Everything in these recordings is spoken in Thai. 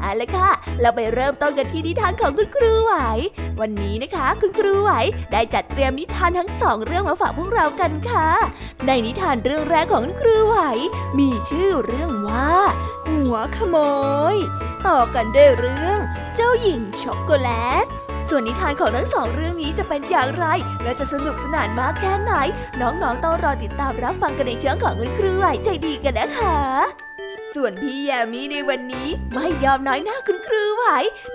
เอาละค่ะ เราไปเริ่มต้นกันที่นิทานของคุณครูไหว วันนี้นะคะ คุณครูไหวได้จัดเตรียมนิทานทั้งสองเรื่องมาฝากพวกเรากันค่ะ ในนิทานเรื่องแรกของคุณครูไหว มีชื่อเรื่องว่า หัวขโมย ต่อกันด้วยเรื่อง เจ้าหญิงช็อกโกแลตส่วนนิทานของทั้งสองเรื่องนี้จะเป็นอย่างไร และจะสนุกสนานมากแค่ไหน น้องๆต้องรอติดตามรับฟังกันในเชิงของคุณครูไหวใจดีกันนะคะ ส่วนพี่แยมี่ในวันนี้ไม่ยอมน้อยหน้าคุณครูไหว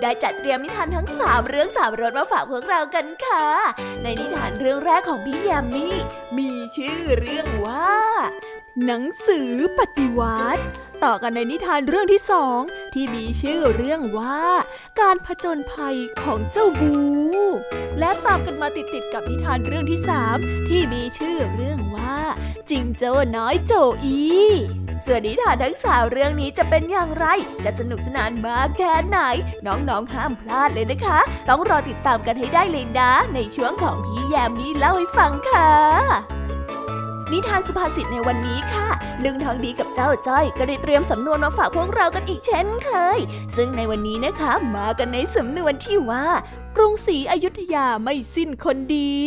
ได้จัดเตรียมนิทานทั้งสามเรื่องสามรสมาฝากพวกเรากันค่ะ ในนิทานเรื่องแรกของพี่แยมี่มีชื่อเรื่องว่า หนังสือปฏิวัติต่อกันในนิทานเรื่องที่สองที่มีชื่อเรื่องว่า การผจญภัยของเจ้าบู และตามกันมาติดๆกับนิทานเรื่องที่สามที่มีชื่อเรื่องว่า จิงโจ้น้อยโจอี ส่วนนิทานทั้งสาวเรื่องนี้จะเป็นอย่างไร จะสนุกสนานมากแค่ไหน น้องๆห้ามพลาดเลยนะคะ ต้องรอติดตามกันให้ได้เลยนะ ในช่วงของพี่แยมนี้เล่าให้ฟังค่ะ นิทานสุภาษิตในวันนี้ค่ะลึงทองดีกับเจ้าจ้อยก็ได้เตรียมสำนวนมาฝากพวกเรากันอีกเช่นเคย ซึ่งในวันนี้นะคะมากันในสำนวนที่ว่า กรุงศรีอยุธยาไม่สิ้นคนดี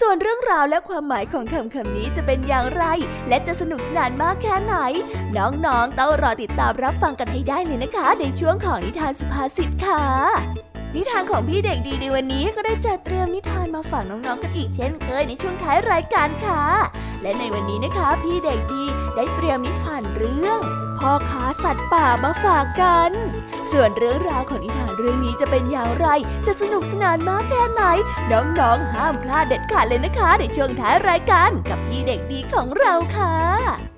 ส่วนเรื่องราวและความหมายของคำคำนี้จะเป็นอย่างไร และจะสนุกสนานมากแค่ไหน น้องๆต้องรอติดตามรับฟังกันให้ได้เลยนะคะ ในช่วงของนิทานสุภาษิตค่ะ นิทานของพี่เด็กดีในวันนี้ก็ได้จัดเตรียมนิทานมาฝากน้องๆกันอีกเช่นเคยในช่วงท้ายรายการค่ะ และในวันนี้นะคะ พี่เด็กดีได้เตรียมนิทานเรื่องพ่อค้าสัตว์ป่ามาฝากกัน ส่วนเรื่องราวของนิทานเรื่องนี้จะเป็นอย่างไร จะสนุกสนานมากแค่ไหน น้องๆห้ามพลาดเด็ดขาดเลยนะคะ ในช่วงท้ายรายการกับพี่เด็กดีของเราค่ะ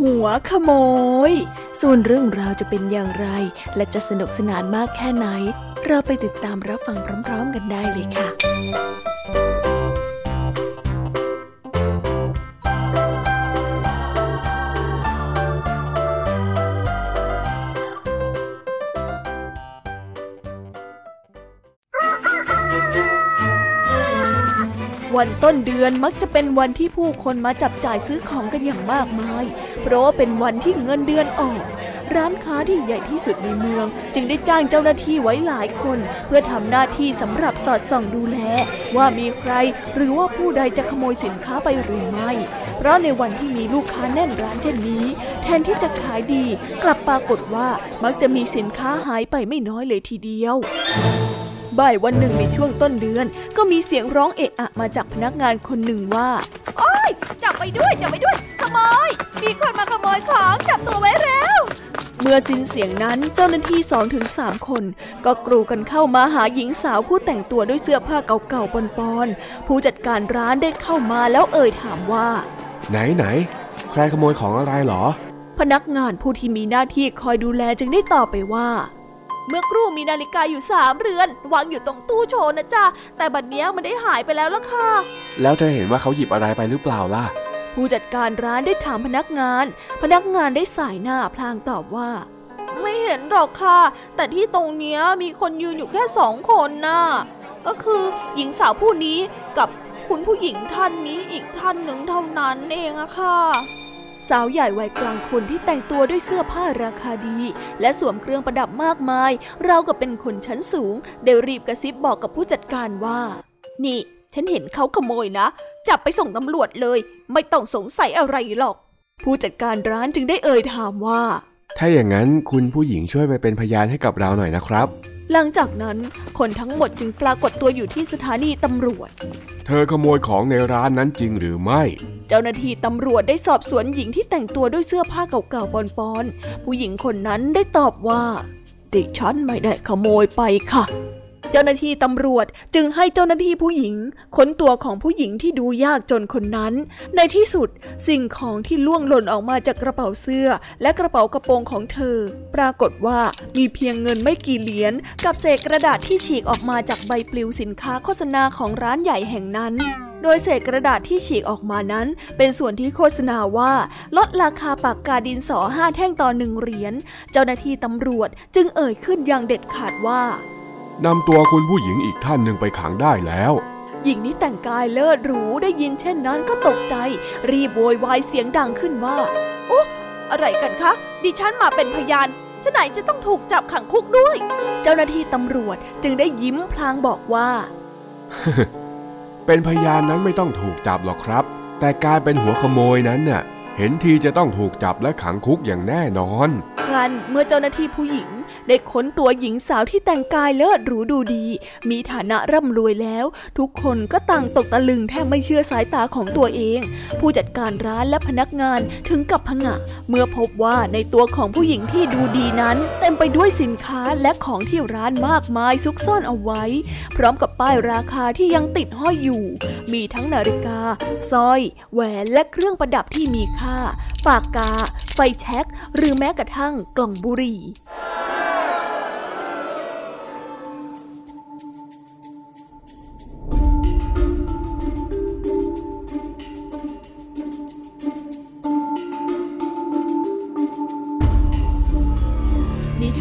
หัวขโมย ส่วนเรื่องราวจะเป็นอย่างไร และจะสนุกสนานมากแค่ไหน เราไปติดตามรับฟังพร้อมๆกันได้เลยค่ะ วันต้นเดือนมักจะเป็นวันที่ผู้คนมาจับจ่ายซื้อของกันอย่างมากมาย เพราะว่าเป็นวันที่เงินเดือนออก ร้านค้าที่ใหญ่ที่สุดในเมือง จึงได้จ้างเจ้าหน้าที่ไว้หลายคน เพื่อทำหน้าที่สำหรับสอดส่องดูแล ว่ามีใครหรือว่าผู้ใดจะขโมยสินค้าไปหรือไม่ เพราะในวันที่มีลูกค้าแน่นร้านเช่นนี้ แทนที่จะขายดี กลับปรากฏว่ามักจะมีสินค้าหายไปไม่น้อยเลยทีเดียว บ่ายวันหนึ่งในช่วงต้นเดือน ก็มีเสียงร้องเอะอะมาจากพนักงานคนหนึ่งว่า โอ้ยจับไปด้วยจับไปด้วย ขโมย มีคนมาขโมยของจับตัวไว้แล้ว เมื่อสิ้นเสียงนั้นเจ้าหน้าที่สองถึงสามคน ก็กรูกันเข้ามาหาหญิงสาวผู้แต่งตัวด้วยเสื้อผ้าเก่าๆปอนๆผู้จัดการร้านได้เข้ามาแล้วเอ่ยถามว่า ไหนไหนใครขโมยของอะไรหรอ พนักงานผู้ที่มีหน้าที่คอยดูแลจึงได้ตอบไปว่า เมื่อครู่มีนาฬิกาอยู่สามเรือน วางอยู่ตรงตู้โชว์นะจ๊ะ แต่บัดเนี้ยมันได้หายไปแล้วล่ะค่ะ แล้วเธอเห็นว่าเขาหยิบอะไรไปหรือเปล่าล่ะ ผู้จัดการร้านได้ถามพนักงาน พนักงานได้สายหน้าพลางตอบว่า ไม่เห็นหรอกค่ะ แต่ที่ตรงเนี้ยมีคนยืนอยู่แค่สองคนน่ะ ก็คือหญิงสาวผู้นี้กับคุณผู้หญิงท่านนี้อีกท่านหนึ่งเท่านั้นเองอะค่ะ สาวใหญ่วัยกลางคนที่แต่งตัวด้วยเสื้อผ้าราคาดี และสวมเครื่องประดับมากมาย เรากับเป็นคนชั้นสูงได้รีบกระซิบบอกกับผู้จัดการว่า นี่ ฉันเห็นเขาขโมยนะ จับไปส่งตำรวจเลย ไม่ต้องสงสัยอะไรหรอก ผู้จัดการร้านจึงได้เอ่ยถามว่า ถ้าอย่างนั้นคุณผู้หญิงช่วยไปเป็นพยานให้กับเราหน่อยนะครับ หลังจากนั้นคนทั้งหมดจึงปรากฏตัวอยู่ที่สถานีตำรวจ เธอขโมยของในร้านนั้นจริงหรือไม่ เจ้าหน้าที่ตำรวจได้สอบสวนหญิงที่แต่งตัวด้วยเสื้อผ้าเก่าๆปอนๆ ผู้หญิงคนนั้นได้ตอบว่า ดิฉันไม่ได้ขโมยไปค่ะ เจ้าหน้าที่ตำรวจจึงให้เจ้าหน้าที่ผู้หญิงค้นตัวของผู้หญิงที่ดูยากจนคนนั้น ในที่สุดสิ่งของที่ล่วงหล่นออกมาจากกระเป๋าเสื้อ และกระเป๋ากระโปรงของเธอ ปรากฏว่ามีเพียงเงินไม่กี่เหรียญกับเศษกระดาษที่ฉีกออกมาจากใบปลิวสินค้าโฆษณาของร้านใหญ่แห่งนั้นโดยเศษกระดาษที่ฉีกออกมานั้น เป็นส่วนที่โฆษณาว่า ลดราคาปากกาดินสอห้าแท่งต่อหนึ่งเหรียญ เจ้าหน้าที่ตำรวจจึงเอ่ยขึ้นอย่างเด็ดขาดว่า นำตัวคุณผู้หญิงอีกท่านหนึ่งไปขังได้แล้ว หญิงนี้แต่งกายเลิศหรูได้ยินเช่นนั้นก็ตกใจ รีบโวยวายเสียงดังขึ้นว่า โอ้อะไรกันคะ ดิฉันมาเป็นพยานฉะไหนจะต้องถูกจับขังคุกด้วย เจ้าหน้าที่ตำรวจจึงได้ยิ้มพลางบอกว่า เป็นพยานนั้นไม่ต้องถูกจับหรอกครับ แต่การเป็นหัวขโมยนั้นน่ะ เห็นทีจะต้องถูกจับและขังคุกอย่างแน่นอน ครั้นเมื่อเจ้าหน้าที่ผู้หญิง ได้ค้นตัวหญิงสาวที่แต่งกายเลิศหรูดูดี มีฐานะร่ำรวยแล้ว ทุกคนก็ต่างตกตะลึงแทบไม่เชื่อสายตาของตัวเอง ผู้จัดการร้านและพนักงานถึงกับผงะ เมื่อพบว่าในตัวของผู้หญิงที่ดูดีนั้น เต็มไปด้วยสินค้าและของที่ร้านมากมายซุกซ่อนเอาไว้ พร้อมกับป้ายราคาที่ยังติดห้อยอยู่ มีทั้งนาฬิกาสร้อย แหวนและเครื่องประดับที่มีค่าปากกา ไฟแช็ก หรือแม้กระทั่งกล่องบุหรี่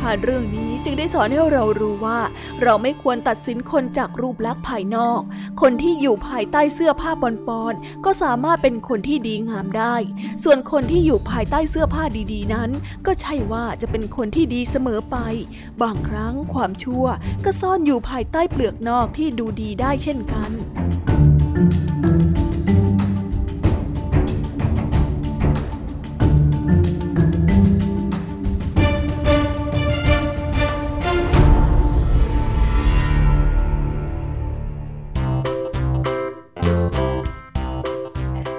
านเรื่องนี้ ได้สอนให้เรารู้ว่า เราไม่ควรตัดสินคนจากรูปลักษณ์ภายนอก คนที่อยู่ภายใต้เสื้อผ้าปอนๆก็สามารถเป็นคนที่ดีงามได้ ส่วนคนที่อยู่ภายใต้เสื้อผ้าดีๆ นั้น ก็ใช่ว่าจะเป็นคนที่ดีเสมอไป บางครั้งความชั่วก็ซ่อนอยู่ภายใต้เปลือกนอกที่ดูดีได้เช่นกัน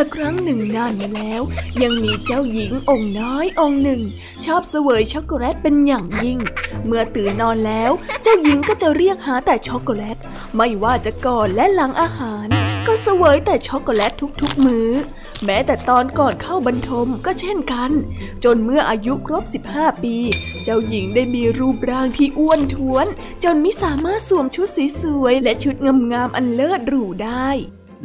ละครั้งหนึ่งนานมาแล้ว ยังมีเจ้าหญิงองค์น้อยองค์หนึ่ง ชอบเสวยช็อกโกแลตเป็นอย่างยิ่ง เมื่อตื่นนอนแล้ว เจ้าหญิงก็จะเรียกหาแต่ช็อกโกแลต ไม่ว่าจะก่อนและหลังอาหาร ก็เสวยแต่ช็อกโกแลตทุกๆมื้อ แม้แต่ตอนก่อนเข้าบรรทมก็เช่นกัน จนเมื่ออายุครบ 15 ปี เจ้าหญิงได้มีรูปร่างที่อ้วนท้วน จนไม่สามารถสวมชุดสวยๆและชุดงามๆอันเลิศหรูได้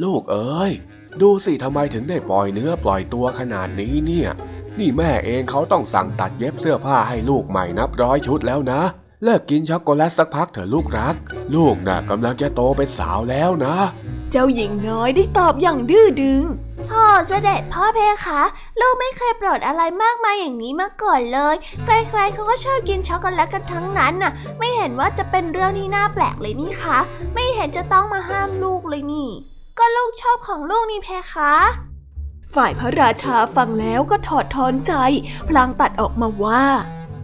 ลูกเอ้ย ดูสิทำไมถึงได้ปล่อยเนื้อปล่อยตัวขนาดนี้เนี่ย นี่แม่เองเขาต้องสั่งตัดเย็บเสื้อผ้าให้ลูกใหม่นับร้อยชุดแล้วนะ เลิกกินช็อกโกแลตสักพักเถอะลูกรัก ลูกน่ะกำลังจะโตเป็นสาวแล้วนะ เจ้าหญิงน้อยได้ตอบอย่างดื้อดึงพ่อเสด็จพ่อเพคะลูกไม่เคยโปรดอะไรมากมายอย่างนี้มาก่อนเลย ใครๆเขาก็ชอบกินช็อกโกแลตกันทั้งนั้นน่ะ ไม่เห็นว่าจะเป็นเรื่องที่น่าแปลกเลยนี่คะ ไม่เห็นจะต้องมาห้ามลูกเลยนี่ ก็ลูกชอบของลูกนี่เพคะ ฝ่ายพระราชาฟังแล้วก็ถอดทอนใจ พลางตัดออกมาว่า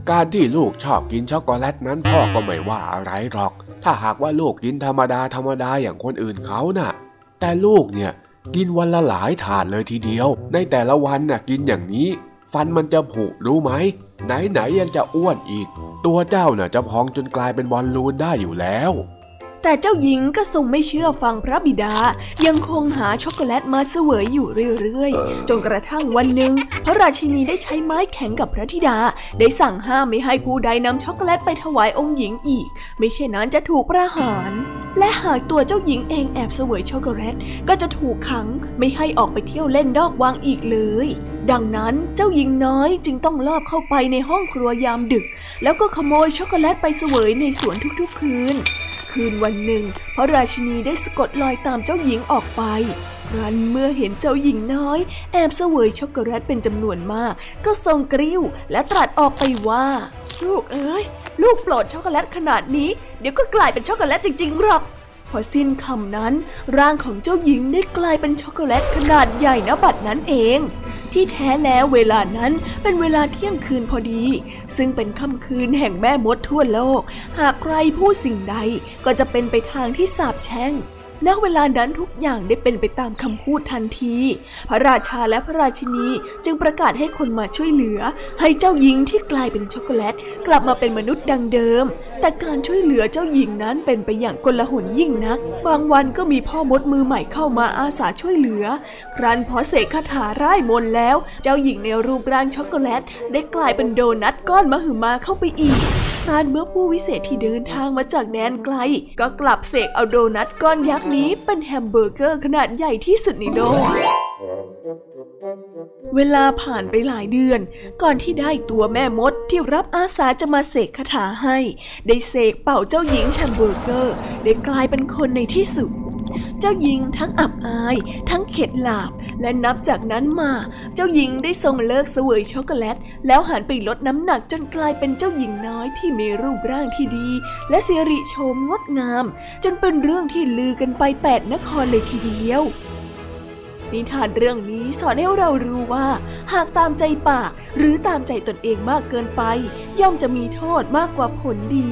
การที่ลูกชอบกินช็อกโกแลตนั้นพ่อก็ไม่ว่าอะไรหรอก ถ้าหากว่าลูกกินธรรมดาธรรมดาอย่างคนอื่นเขานะ่ะ แต่ลูกเนี่ยกินวันละหลายถาดเลยทีเดียว ในแต่ละวันน่ะกินอย่างนี้ ฟันมันจะผุรู้ไหม ไหนไหนยังจะอ้วนอีก ตัวเจ้าน่ะจะพองจนกลายเป็นบอลลูนได้อยู่แล้ว แต่เจ้าหญิงก็ทรงไม่เชื่อฟังพระบิดา ยังคงหาช็อกโกแลตมาเสวยอยู่เรื่อยๆ จนกระทั่งวันหนึ่ง พระราชินีได้ใช้ไม้แข็งกับพระธิดา ได้สั่งห้ามไม่ให้ผู้ใดนำช็อกโกแลตไปถวายองค์หญิงอีก ไม่เช่นนั้นจะถูกประหาร และหากตัวเจ้าหญิงเองแอบเสวยช็อกโกแลตก็จะถูกขังไม่ให้ออกไปเที่ยวเล่นนอกวังอีกเลยดังนั้นเจ้าหญิงน้อยจึงต้องลอบเข้าไปในห้องครัวยามดึก แล้วก็ขโมยช็อกโกแลตไปเสวยในสวนทุกๆคืน คืนวันหนึ่ง พระราชินีได้สะกดรอยตามเจ้าหญิงออกไปครั้นเมื่อเห็นเจ้าหญิงน้อย แอบเสวยช็อกโกแลตเป็นจำนวนมาก ก็ทรงกริ้วและตรัสออกไปว่า ลูกเอ้ย ลูกโปรดช็อกโกแลตขนาดนี้ เดี๋ยวก็กลายเป็นช็อกโกแลตจริงๆหรอกพอสิ้นคำนั้น ร่างของเจ้าหญิงได้กลายเป็นช็อกโกแลตขนาดใหญ่ณบัดนั้นเอง ที่แท้แล้วเวลานั้นเป็นเวลาเที่ยงคืนพอดี ซึ่งเป็นค่ำคืนแห่งแม่มดทั่วโลก หากใครพูดสิ่งใดก็จะเป็นไปทางที่สาบแช่ง ณเวลานั้นทุกอย่างได้เป็นไปตามคำพูดทันที พระราชาและพระราชินีจึงประกาศให้คนมาช่วยเหลือ ให้เจ้าหญิงที่กลายเป็นช็อกโกแลต กลับมาเป็นมนุษย์ดังเดิม แต่การช่วยเหลือเจ้าหญิงนั้นเป็นไปอย่างกลหนยิ่งนัก บางวันก็มีพ่อมดมือใหม่เข้ามาอาสาช่วยเหลือ ครั้นพอเสกคาถาร่ายมนแล้ว เจ้าหญิงในรูปร่างช็อกโกแลต ได้กลายเป็นโดนัทก้อนมหึมาเข้าไปอีก ครั้นเมื่อผู้วิเศษที่เดินทางมาจากแดนไกล ก็กลับเสกเอาโดนัทก้อนยักษ์นี้เป็นแฮมเบอร์เกอร์ขนาดใหญ่ที่สุดในโลกเวลาผ่านไปหลายเดือน ก่อนที่ได้ตัวแม่มดที่รับอาสาจะมาเสกคาถาให้ ได้เสกเป่าเจ้าหญิงแฮมเบอร์เกอร์ ได้กลายเป็นคนในที่สุด เจ้าหญิงทั้งอับอาย ทั้งเข็ดหลาบ และนับจากนั้นมา เจ้าหญิงได้ทรงเลิกเสวยช็อกโกแลต แล้วหันไปลดน้ำหนักจนกลายเป็นเจ้าหญิงน้อยที่มีรูปร่างที่ดี และสิริโฉมงดงาม จนเป็นเรื่องที่ลือกันไปแปดนครเลยทีเดียวนิทานเรื่องนี้สอนให้เรารู้ว่า หากตามใจปากหรือตามใจตนเองมากเกินไป ย่อมจะมีโทษมากกว่าผลดี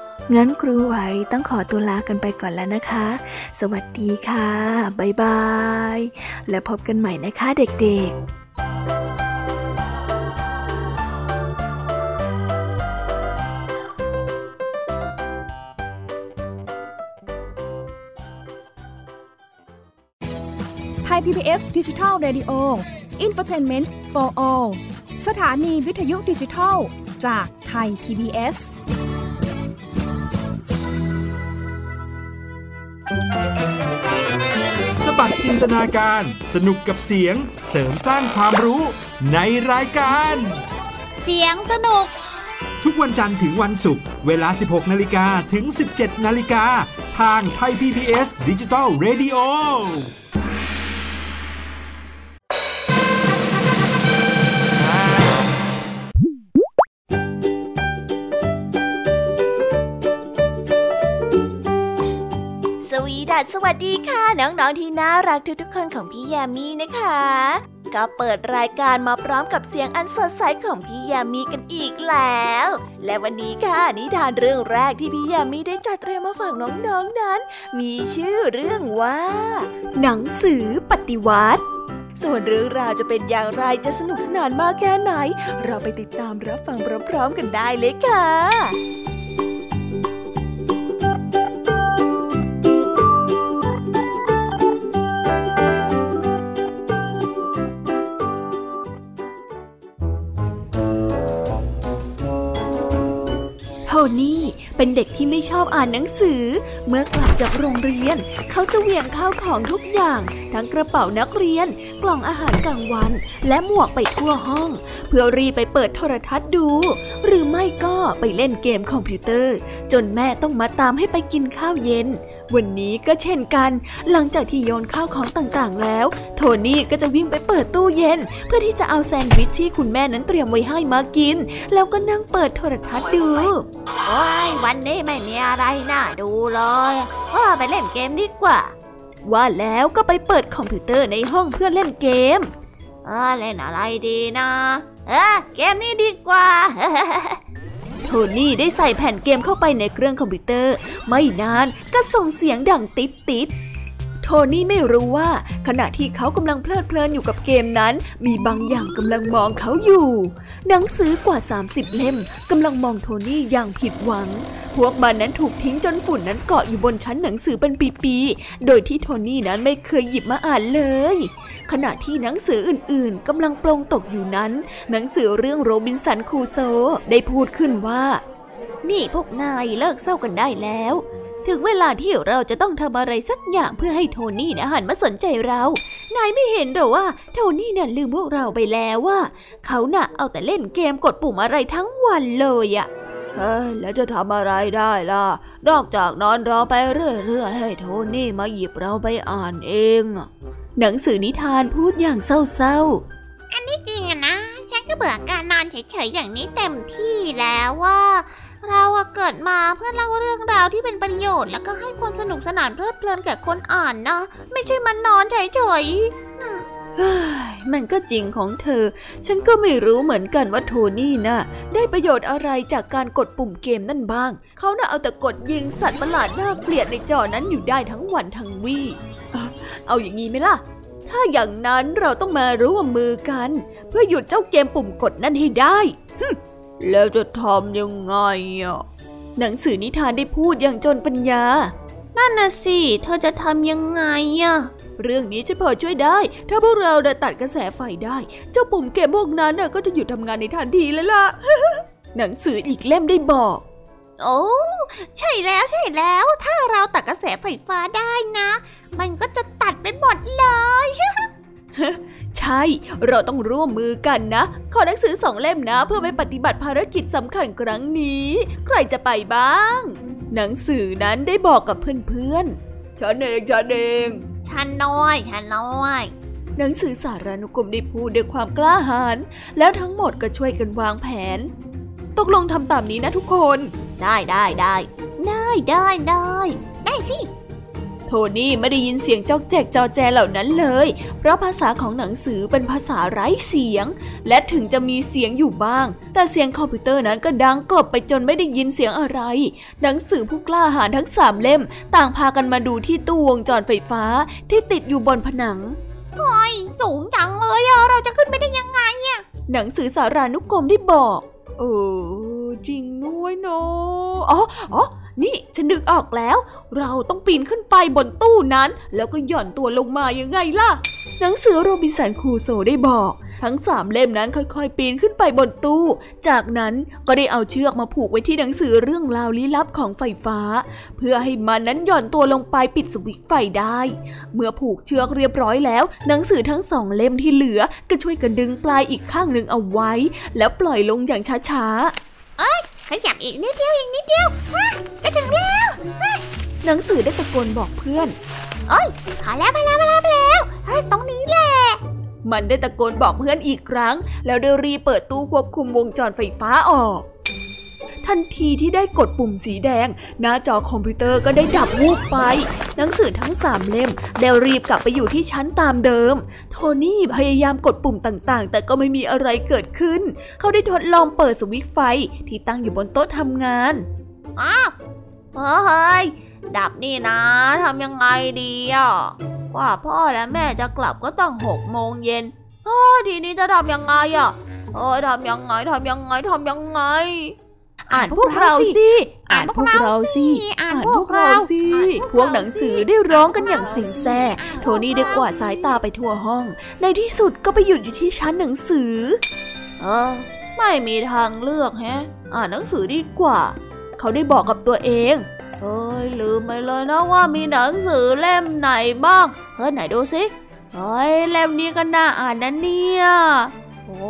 งั้นครูไหวต้องขอตัวลากันไปก่อนแล้วนะคะ สวัสดีค่ะ บ๊ายบาย และพบกันใหม่นะคะเด็กๆไทย PBS ดิจิทัล Radio Infotainment for All สถานีวิทยุดิจิทัล จากไทย PBS สบัดจินตนาการ สนุกกับเสียง เสริมสร้างความรู้ในรายการ เสียงสนุก ทุกวันจันทร์ถึงวันศุกร์เวลา 16 นาฬิกาถึง 17 นาฬิกา ทางไทย PPS ดิจิตอล Radio สวีดั สสวัสดีค่ะ น้องๆที่น่ารักทุกๆคนของพี่แยมมี่นะคะ ก็เปิดรายการมาพร้อมกับเสียงอันสดใสของพี่ยมมี่กันอีกแล้ว และวันนี้ค่ะนิทานเรื่องแรกที่พี่ยมมี่ได้จัดเตรียมมาฝากน้องๆนนั้น มีชื่อเรื่องว่า หนังสือปฏิวัติส่วนเรื่องราวจะเป็นอย่างไรจะสนุกสนานมากแค่ไหน เราไปติดตามรับฟังพร้อมๆกันได้เลยค่ะ นี่เป็นเด็กที่ไม่ชอบอ่านหนังสือ เมื่อกลับจากโรงเรียน เขาจะเหวี่ยงข้าวของทุกอย่าง ทั้งกระเป๋านักเรียน กล่องอาหารกลางวัน และหมวกไปทั่วห้อง เพื่อรีไปเปิดโทรทัศน์ดู หรือไม่ก็ไปเล่นเกมคอมพิวเตอร์ จนแม่ต้องมาตามให้ไปกินข้าวเย็น วันนี้ก็เช่นกัน หลังจากที่โยนข้าวของต่างๆ แล้ว โทนี่ก็จะวิ่งไปเปิดตู้เย็น เพื่อที่จะเอาแซนด์วิชที่คุณแม่นั้นเตรียมไว้ให้มากิน แล้วก็นั่งเปิดโทรทัศน์ดูโอ้ยวันนี้ไม่มีอะไรน่าดูเลยว่าไปเล่นเกมดีกว่า ว่าแล้วก็ไปเปิดคอมพิวเตอร์ในห้องเพื่อเล่นเกมเออเล่นอะไรดีนะ เออเกมนี้ดีกว่าโทนี่ได้ใส่แผ่นเกมเข้าไปในเครื่องคอมพิวเตอร์ ไม่นานก็ส่งเสียงดังติ๊ดติ๊ด โทนี่ไม่รู้ว่า ขณะที่เขากำลังเพลิดเพลินอยู่กับเกมนั้น มีบางอย่างกำลังมองเขาอยู่ หนังสือกว่า 30 เล่มกำลังมองโทนี่อย่างผิดหวัง พวกมันนั้นถูกทิ้งจนฝุ่นนั้นเกาะอยู่บนชั้นหนังสือเป็นปีๆ โดยที่โทนี่นั้นไม่เคยหยิบมาอ่านเลย ขณะที่หนังสืออื่นๆกำลังปลงตกอยู่นั้น หนังสือเรื่องโรบินสันครูโซได้พูดขึ้นว่า นี่พวกนายเลิกเศร้ากันได้แล้ว ถึงเวลาที่เราจะต้องทำอะไรสักอย่างเพื่อให้โทนี่นะหันมาสนใจเรา นายไม่เห็นหรอว่า โทนี่น่ะลืมพวกเราไปแล้วว่า เขาน่ะเอาแต่เล่นเกมกดปุ่มอะไรทั้งวันเลยอะเฮ้ยแล้วจะทำอะไรได้ล่ะ นอกจากนอนรอไปเรื่อยๆให้โทนี่มาหยิบเราไปอ่านเองอะหนังสือนิทานพูดอย่างเศร้าๆ อันนี้จริงอะนะ ฉันก็เบื่อการนอนเฉยๆอย่างนี้เต็มที่แล้วว่า เราอะเกิดมาเพื่อเล่าเรื่องราวที่เป็นประโยชน์ แล้วก็ให้ความสนุกสนานเพลิดเพลินแก่คนอ่านนะ ไม่ใช่มันนอนเฉยเฮ้มันก็จริงของเธอ ฉันก็ไม่รู้เหมือนกันว่าโทนี่น่ะได้ประโยชน์อะไรจากการกดปุ่มเกมนั่นบ้าง เขาน่ะเอาแต่กดยิงสัตว์ประหลาดน่าเกลียดในจอนั้นอยู่ได้ทั้งวันทั้งวี่เอาอย่างนี้ไหมล่ะ ถ้าอย่างนั้นเราต้องมาร่วมมือกัน เพื่อหยุดเจ้าเกมปุ่มกดนั่นให้ได้ แล้วจะทำยังไงอะหนังสือนิทานได้พูดอย่างจนปัญญา นั่นน่ะสิ เธอจะทำยังไงอะเรื่องนี้จะพอช่วยได้ ถ้าพวกเราเดินตัดกระแสไฟได้ เจ้าปุ่มเกมพวกนั้นก็จะหยุดทำงานในทันทีแล้วล่ะ หนังสืออีกเล่มได้บอก โอ้ใช่แล้วใช่แล้ว ถ้าเราตัดกระแสไฟฟ้าได้นะ มันก็จะตัดไปหมดเลย ใช่ เราต้องร่วมมือกันนะ ขอหนังสือสองเล่มนะ เพื่อไปปฏิบัติภารกิจสำคัญครั้งนี้ ใครจะไปบ้าง หนังสือนั้นได้บอกกับเพื่อนๆ ฉันเอง ฉันเอง ฉันน้อย ฉันน้อยหนังสือสารานุกรมได้พูดด้วยความกล้าหาญแล้วทั้งหมดก็ช่วยกันวางแผน ตกลงทำตามนี้นะทุกคน ได้ได้ได้ ได้ได้ได้ ได้สิแผ โทนี่ไม่ได้ยินเสียงจอกแจกจอแจเหล่านั้นเลย เพราะภาษาของหนังสือเป็นภาษาไร้เสียง และถึงจะมีเสียงอยู่บ้าง แต่เสียงคอมพิวเตอร์นั้นก็ดังกลบไปจนไม่ได้ยินเสียงอะไร หนังสือผู้กล้าหาญทั้งสามเล่ม ต่างพากันมาดูที่ตู้วงจรไฟฟ้าที่ติดอยู่บนผนังโอ้ยสูงจังเลยอะเราจะขึ้นไปได้ยังไงอะหนังสือสารานุกรมได้บอก เออจริงด้วยเนาะอ๋ออ๋อ นี่ฉันนึกออกแล้ว เราต้องปีนขึ้นไปบนตู้นั้น แล้วก็หย่อนตัวลงมายังไงล่ะ หนังสือโรบินสันครูโซได้บอก ทั้งสามเล่มนั้นค่อยๆ ปีนขึ้นไปบนตู้ จากนั้นก็ได้เอาเชือกมาผูกไว้ที่หนังสือเรื่องราวลี้ลับของไฟฟ้า เพื่อให้มันนั้นหย่อนตัวลงไปปิดสวิตช์ไฟได้ เมื่อผูกเชือกเรียบร้อยแล้ว หนังสือทั้งสองเล่มที่เหลือก็ช่วยกันดึงปลายอีกข้างหนึ่งเอาไว้ แล้วปล่อยลงอย่างช้าๆ ขยับอีกนิดเดียวอีกนิดเดียวจะถึงแล้วหนังสือได้ตะโกนบอกเพื่อนพอแล้วพอแล้วพอแล้วพอแล้วเฮ้ยตรงนี้แหละมันได้ตะโกนบอกเพื่อนอีกครั้ง แล้วได้รีเปิดตู้ควบคุมวงจรไฟฟ้าออก ทันทีที่ได้กดปุ่มสีแดง หน้าจอคอมพิวเตอร์ก็ได้ดับวูบไป หนังสือทั้งสามเล่มได้รีบกลับไปอยู่ที่ชั้นตามเดิม โทนี่พยายามกดปุ่มต่างๆ แต่ก็ไม่มีอะไรเกิดขึ้น เขาได้ทดลองเปิดสวิตช์ไฟที่ตั้งอยู่บนโต๊ะทำงานอ้าวเฮ้ยดับนี่นะทำยังไงดีอะกว่าพ่อและแม่จะกลับก็ต้องหกโมงเย็นเฮ้ยทีนี้จะทำยังไงอะเอ้ยทำยังไงทำยังไงทำยังไง อ่านพวกเราสิ อ่านพวกเราสิ อ่าอ่านนพพววกกเราเราสิอ่านพพววกกเราหนังสือได้ร้องกันอย่างเสียงแซ่โทนี่ได้กวาดสายตาไปทั่วห้อง ในที่สุดก็ไปหยุดอยู่ที่ชั้นหนังสือเออไม่มีทางเลือกแฮะ อ่านหนังสือดีกว่า เขาได้บอกกับตัวเองเอ้ยลืมไปเลยนะว่ามีหนังสือเล่มไหนบ้าง เฮ้ยไหนดูสิเฮ้ยเล่มนี้ก็น่าอ่านนะเนี่ย โอ้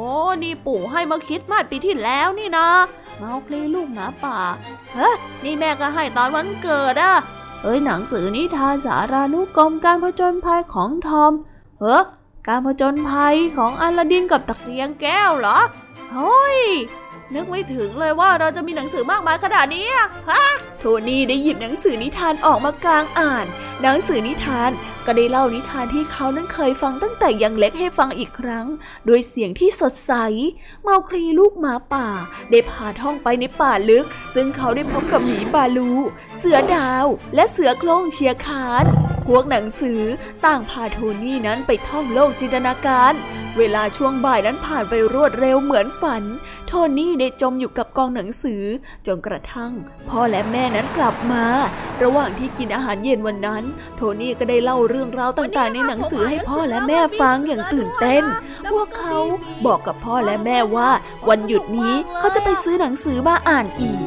นี่ปู่ให้มาคิดมาสปีที่แล้วนี่นะ เมาคลีลูกหมาป่า เฮ้นี่แม่ก็ให้ตอนวันเกิดอะเอ้ยหนังสือนิทานสารานุกรมการผจญภัยของทอม เฮ้การผจญภัยของอลาดินกับตะเกียงแก้วเหรอ เฮ้ย นึกไม่ถึงเลยว่าเราจะมีหนังสือมากมายขนาดนี้ฮะโทนี่ได้หยิบหนังสือนิทานออกมากลางอ่าน หนังสือนิทานก็ได้เล่านิทานที่เขานั้นเคยฟังตั้งแต่ยังเล็กให้ฟังอีกครั้ง โดยเสียงที่สดใส เมาคลีลูกหมาป่า ได้พาท่องไปในป่าลึก ซึ่งเขาได้พบกับหมีบาลู เสือดาว และเสือโคร่งเชียร์คานพวกหนังสือต่างพาโทนี่นั้นไปท่องโลกจินตนาการ เวลาช่วงบ่ายนั้นผ่านไปรวดเร็วเหมือนฝัน โทนี่ได้จมอยู่กับกองหนังสือ จนกระทั่ง พ่อและแม่นั้นกลับมา ระหว่างที่กินอาหารเย็นวันนั้น โทนี่ก็ได้เล่าเรื่องราวต่างๆ ในหนังสือให้พ่อและแม่ฟังอย่างตื่นเต้น พวกเขาบอกกับพ่อและแม่ว่า วันหยุดนี้เขาจะไปซื้อหนังสือมาอ่านอีก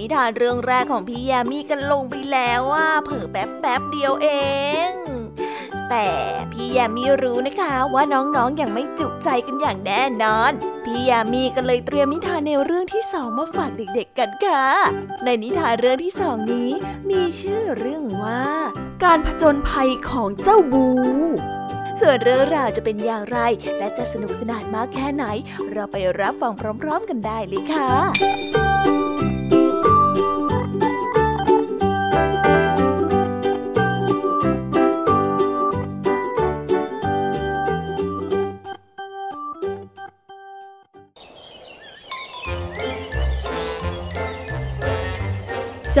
นิทานเรื่องแรกของพี่ยามีกันลงไปแล้วว่าเผลอแป๊บแป๊บเดียวเอง แต่พี่ยามีรู้นะคะว่าน้องๆออย่างไม่จุใจกันอย่างแน่นอน พี่ยามีก็เลยเตรียมนิทานในวเรื่องที่สองมาฝากเด็กๆกันค่ะ ในนิทานเรื่องที่สองนี้ มีชื่อเรื่องว่า การผจญภัยของเจ้าบูส่วนเรื่องราวจะเป็นอย่างไร และจะสนุกสนานมากแค่ไหน เราไปรับฟังพร้อม ๆ กันได้เลยค่ะ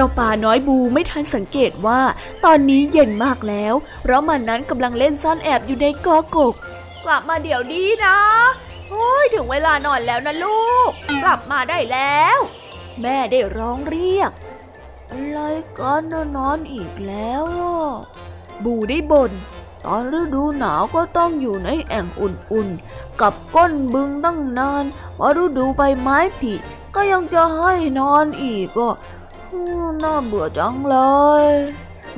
จ้าป่าน้อยบูไม่ทันสังเกตว่า ตอนนี้เย็นมากแล้ว เพราะมันนั้นกำลังเล่นซ่อนแอบอยู่ในกอกก กลับมาเดี๋ยวนี้นะโอ้ยถึงเวลานอนแล้วนะลูก กลับมาได้แล้ว แม่ได้ร้องเรียก อะไรกันนอนอีกแล้ว บูได้บ่นตอนฤดูหนาวก็ต้องอยู่ในแอ่งอุ่นๆ กับก้นบึงตั้งนานพอฤดูใบไม้ผลิก็ยังจะให้นอนอีกก็ น่าเบื่อจังเลย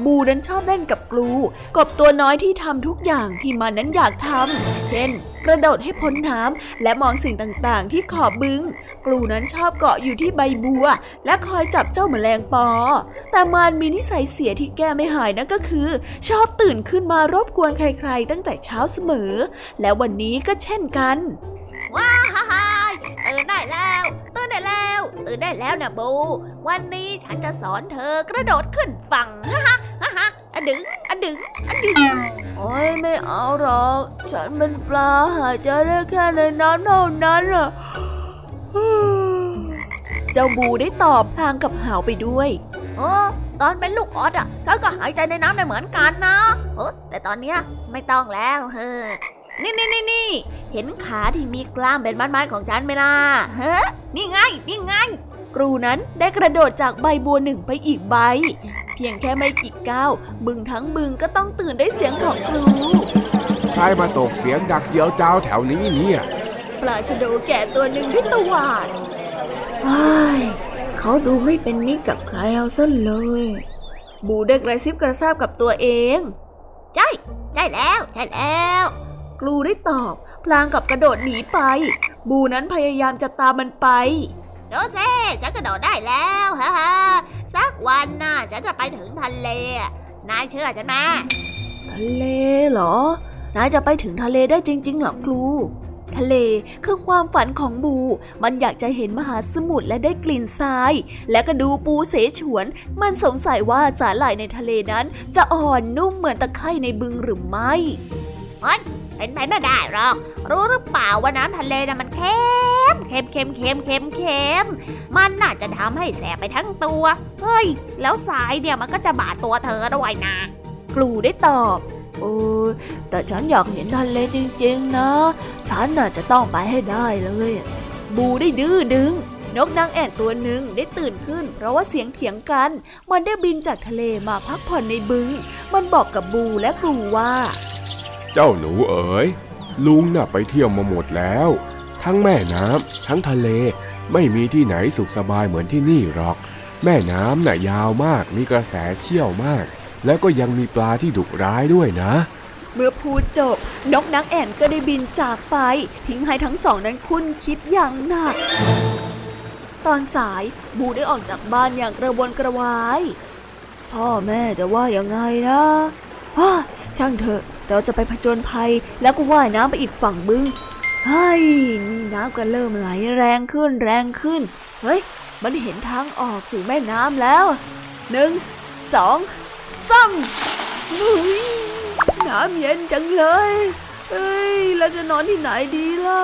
บูนั้นชอบเล่นกับกลู กบตัวน้อยที่ทำทุกอย่างที่มันนั้นอยากทำ เช่น กระโดดให้พ้นน้ำและมองสิ่งต่างๆ ที่ขอบบึงกลูนั้นชอบเกาะอยู่ที่ใบบัว และคอยจับเจ้าแมลงปอ แต่มันมีนิสัยเสียที่แก้ไม่หายนั่นก็คือ ชอบตื่นขึ้นมารบกวนใคร ๆ ตั้งแต่เช้าเสมอ และวันนี้ก็เช่นกัน ว้าฮ่า ตื่นได้แล้วตื่นได้แล้วตื่นได้แล้วนะบู วันนี้ฉันจะสอนเธอกระโดดขึ้นฝั่งฮ่าฮ่าฮ่าฮ่าอะดึงอะดึงอะดึงโอ้ยไม่เอาหรอกฉันเป็นปลาหายใจได้แค่ในน้ำเท่านั้นอะเจ้าบูได้ตอบพลางกับหาวไปด้วยโอ้ตอนเป็นลูกออสอะฉันก็หายใจในน้ำได้เหมือนกันนะเออแต่ตอนเนี้ยไม่ต้องแล้วเฮ้อ นี่นี่นี่นี่เห็นขาที่มีกล้ามเป็นมัดๆของฉันไหมล่ะเฮ้อนี่ไงนี่ไงกรูนั้นได้กระโดดจากใบบัวหนึ่งไปอีกใบ เพียงแค่ไม่กี่ก้าวบึงทั้งบึงก็ต้องตื่นได้เสียงของกรู ใครมาส่งเสียงดักเจียวจ้าวแถวนี้เนี่ยปลาชะโดแก่ตัวหนึ่งที่ตวาดว้ายเขาดูไม่เป็นมิตรกับใครเอาซะเลย บูได้กระซิบกระซาบกับตัวเอง ใช่ ใช่แล้ว ใช่แล้ว กลูได้ตอบ พลางกับกระโดดหนีไป บูนั้นพยายามจะตามมันไปโดเซ่ฉันกระโดดได้แล้วฮ่าฮ่าสักวันน่ะฉันจะไปถึงทะเล นายเชื่อฉันไหมทะเลเหรอ นายจะไปถึงทะเลได้จริงๆเหรอกลูทะเลคือความฝันของบู มันอยากจะเห็นมหาสมุทรและได้กลิ่นทราย และก็ดูปูเสฉวน มันสงสัยว่าสาหร่ายในทะเลนั้น จะอ่อนนุ่มเหมือนตะไคร่ในบึงหรือไม่ เป็นไปไม่ได้หรอก รู้หรือเปล่าว่าน้ำทะเลน่ะมันเค็มเค็มเค็มเค็มเค็มเค็มมันน่าจะทำให้แสบไปทั้งตัว เฮ้ย แล้วสายเนี่ยมันก็จะบาดตัวเธอด้วยนะ กลูได้ตอบโอ้แต่ฉันอยากเห็นทะเลจริงๆนะ ฉันน่ะจะต้องไปให้ได้เลย บูได้ดื้อดึง นกนางแอ่นตัวหนึ่งได้ตื่นขึ้น เพราะว่าเสียงเถียงกัน มันได้บินจากทะเลมาพักผ่อนในบึง มันบอกกับบูและกลูว่า เจ้าหนูเอ๋ยลุงน่ะไปเที่ยวมาหมดแล้ว ทั้งแม่น้ำทั้งทะเลไม่มีที่ไหนสุขสบายเหมือนที่นี่หรอก แม่น้ำน่ะยาวมากมีกระแสเชี่ยวมาก แล้วก็ยังมีปลาที่ดุร้ายด้วยนะ เมื่อพูดจบ นกนางแอ่นก็ได้บินจากไป ทิ้งให้ทั้งสองนั้นคุ้นคิดอย่างหนัก ตอนสายบูได้ออกจากบ้านอย่างกระวนกระวาย พ่อแม่จะว่ายังไงนะช่างเถอะ เราจะไปผจญภัย แล้วก็ว่ายน้ำไปอีกฝั่งบึงเฮ้ยน้ำก็เริ่มไหลแรงขึ้นแรงขึ้น เฮ้ย มันเห็นทางออกสู่แม่น้ำแล้วหนึ่งสองสามอุ๊ยน้ำเย็นจังเลยเอ้ย เราจะนอนที่ไหนดีล่ะ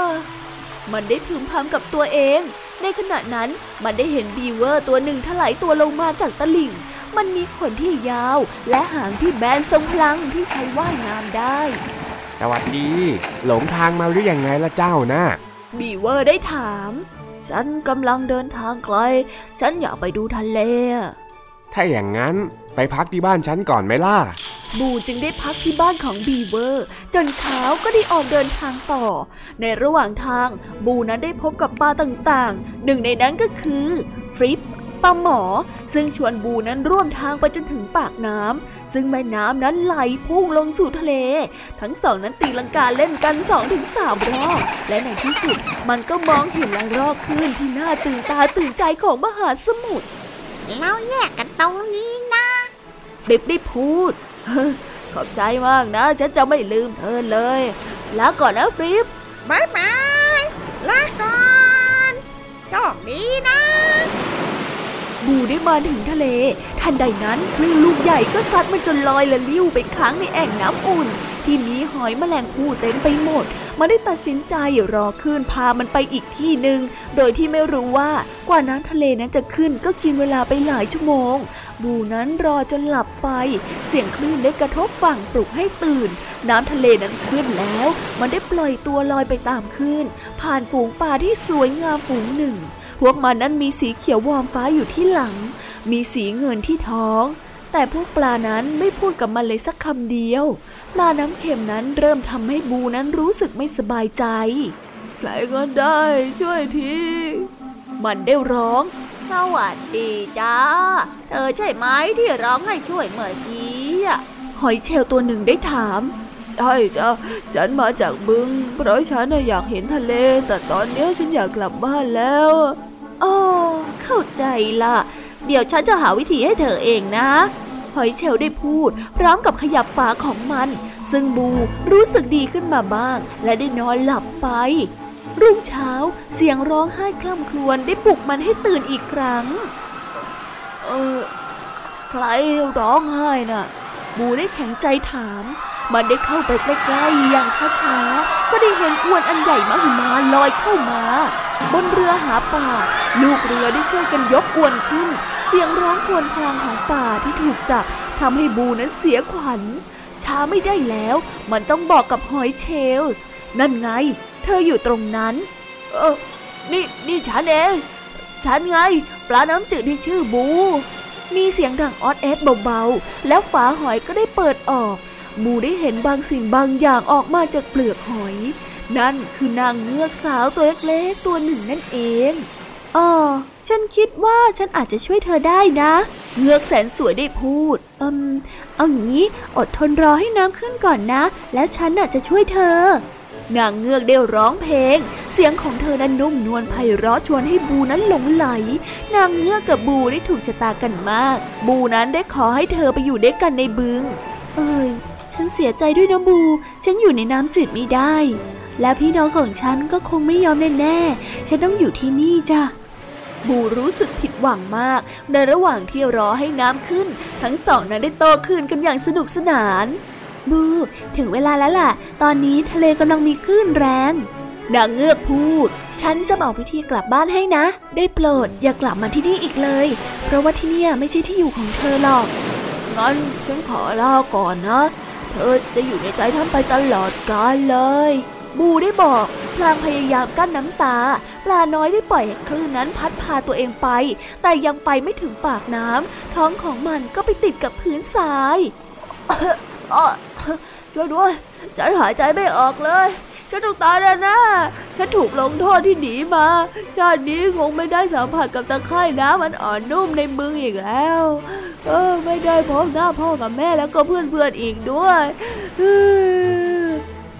มันได้พึมพำกับตัวเอง ในขณะนั้นมันได้เห็นบีเวอร์ตัวหนึ่งถลายตัวลงมาจากตะลิ่ง มันมีขนที่ยาว และหางที่แบนทรงพลังที่ใช้ว่ายน้ำได้ สวัสดี หลงทางมาหรือยังไงล่ะเจ้านะบีเวอร์ได้ถาม ฉันกำลังเดินทางไกล ฉันอยากไปดูทะเล ถ้าอย่างนั้นไปพักที่บ้านฉันก่อนไหมล่ะ บูจึงได้พักที่บ้านของบีเวอร์ จนเช้าก็ได้ออกเดินทางต่อ ในระหว่างทางบูนั้นได้พบกับปลาต่างๆ หนึ่งในนั้นก็คือฟริป ปลาหมอ ซึ่งชวนบูนั้นร่วมทางไปจนถึงปากน้ำซึ่งแม่น้ำนั้นไหลพุ่งลงสู่ทะเล ทั้งสองนั้นตีลังกาเล่นกัน2อถึงสรอบและในที่สุดมันก็มองเห็นระลอกคลื่นที่น่าตื่นตาตื่นใจของมหาสมุทรเราแยกกันตรงนี้นะฟลิปได้พูดขอบใจมากนะ ฉันจะไม่ลืมเธอเลยลาก่อนนะฟลิป bye bye ลาก่อนโชคดีนะ บูได้มาถึงทะเล ทันใดนั้นคลื่นลูกใหญ่ก็ซัดมันจนลอยละลิ่วไปค้างในแอ่งน้ำอุ่น ที่มีหอยแมลงภู่เต็มไปหมด มันได้ตัดสินใจรอคลื่นพามันไปอีกที่หนึ่ง โดยที่ไม่รู้ว่ากว่าน้ำทะเลนั้นจะขึ้นก็กินเวลาไปหลายชั่วโมง บูนั้นรอจนหลับไป เสียงคลื่นได้กระทบฝั่งปลุกให้ตื่น น้ำทะเลนั้นขึ้นแล้ว มันได้ปล่อยตัวลอยไปตามคลื่นผ่านฝูงปลาที่สวยงามฝูงหนึ่ง พวกมันนั้นมีสีเขียววอมฟ้าอยู่ที่หลัง มีสีเงินที่ท้อง แต่พวกปลานั้นไม่พูดกับมันเลยสักคำเดียวปลาน้ำเค็มนั้นเริ่มทำให้บูนั้นรู้สึกไม่สบายใจ ใครก็ได้ช่วยที มันได้ร้อง สวัสดีจ้า เธอใช่ไหมที่ร้องให้ช่วยเมื่อกี้หอยเชลตัวหนึ่งได้ถามใช่จ้าฉันมาจากบึง เพราะฉันอยากเห็นทะเล แต่ตอนนี้ฉันอยากกลับบ้านแล้ว อ๋อเข้าใจละเดี๋ยวฉันจะหาวิธีให้เธอเองนะหอยเชลได้พูด พร้อมกับขยับฝาของมัน ซึ่งบูรู้สึกดีขึ้นมาบ้าง และได้นอนหลับไป รุ่งเช้าเสียงร้องไห้คล่ำครวญได้ปลุกมันให้ตื่นอีกครั้ง เออใครร้องไห้น่ะ บูได้แข็งใจถาม มันได้เข้าไปใกล้ๆอย่างช้าๆ ก็ได้เห็นอวนอันใหญ่มหึมาลอยเข้ามา บนเรือหาป่า ลูกเรือได้ช่วยกันยกอวนขึ้น เสียงร้องครวญครางของป่าที่ถูกจับทำให้บูนั้นเสียขวัญ ช้าไม่ได้แล้ว มันต้องบอกกับหอยเชลส์ นั่นไง เธออยู่ตรงนั้น เออ นี่นี่ฉันเองฉันไง ปลาน้ำจืดที่ชื่อบู มีเสียงดังออดแอดเบาๆ แล้วฝาหอยก็ได้เปิดออก บูได้เห็นบางสิ่งบางอย่างออกมาจากเปลือกหอย นั่นคือนางเงือกสาวตัวเล็กๆตัวหนึ่งนั่นเองอ๋อฉันคิดว่าฉันอาจจะช่วยเธอได้นะ เงือกแสนสวยได้พูด อืม เอาอย่างนี้อดทนรอให้น้ำขึ้นก่อนนะ แล้วฉันน่ะจะช่วยเธอ นางเงือกได้ร้องเพลง เสียงของเธอนั้นนุ่มนวลไพเราะชวนให้บูนั้นหลงไหล นางเงือกกับบูได้ถูกชะตากันมาก บูนั้นได้ขอให้เธอไปอยู่ด้วยกันในบึง เอ้ย ฉันเสียใจด้วยนะบู ฉันอยู่ในน้ำจืดไม่ได้ และพี่น้องของฉันก็คงไม่ยอมแน่ๆ ฉันต้องอยู่ที่นี่จ้ะบูรู้สึกผิดหวังมาก ในระหว่างที่รอให้น้ำขึ้น ทั้งสองนั้นได้โตขึ้นกันอย่างสนุกสนาน บู ถึงเวลาแล้วล่ะ ตอนนี้ทะเลกำลังมีคลื่นแรงนางเงือกพูด ฉันจะบอกวิธีกลับบ้านให้นะ ได้โปรดอย่ากลับมาที่นี่อีกเลย เพราะว่าที่นี่ไม่ใช่ที่อยู่ของเธอหรอก งั้นฉันขอลาก่อนนะ เธอจะอยู่ในใจท่านไปตลอดกาลเลย บูได้บอก พลางพยายามกั้นน้ำตา ปลาน้อยได้ปล่อยให้คลื่นนั้นพัดพาตัวเองไป แต่ยังไปไม่ถึงปากน้ำท้องของมันก็ไปติดกับพื้นทรายช่วยด้วย ฉันหายใจไม่ออกเลย ฉันต้องตายแน่แน่ฉันถูกลงโทษที่หนีมา ชาตินี้คงไม่ได้สัมผัสกับตะไคร่น้ำมันอ่อนนุ่มในมืออีกแล้ว เออไม่ได้พบหน้าพ่อกับแม่แล้วก็เพื่อนเพื่อนอีกด้วย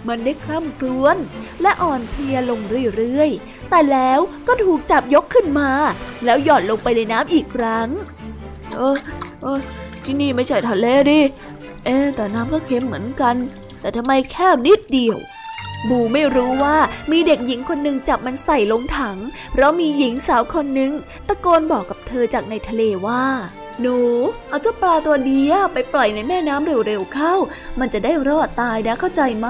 มันได้คล่ำครวญและอ่อนเพลียลงเรื่อยๆ แต่แล้วก็ถูกจับยกขึ้นมา แล้วหย่อนลงไปในน้ำอีกครั้ง เออเออที่นี่ไม่ใช่ทะเลดิ เอ๊แต่น้ำก็เค็มเหมือนกัน แต่ทำไมแค่นิดเดียว บูไม่รู้ว่ามีเด็กหญิงคนหนึ่งจับมันใส่ลงถัง เพราะมีหญิงสาวคนหนึ่งตะโกนบอกกับเธอจากในทะเลว่า หนูเอาเจ้าปลาตัวนี้ไปปล่อยในแม่น้ำเร็วๆเข้า มันจะได้รอดตายนะเข้าใจไหม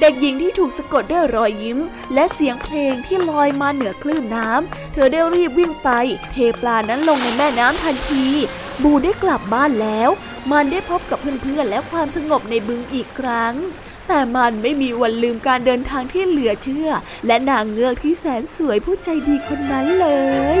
เด็กหญิงที่ถูกสะกดด้วยรอยยิ้ม และเสียงเพลงที่ลอยมาเหนือคลื่นน้ำ เธอได้รีบวิ่งไป เทปลานั้นลงในแม่น้ำทันที บูได้กลับบ้านแล้ว มันได้พบกับเพื่อนๆและความสงบในบึงอีกครั้ง แต่มันไม่มีวันลืมการเดินทางที่เหลือเชื่อ และนางเงือกที่แสนสวยผู้ใจดีคนนั้นเลย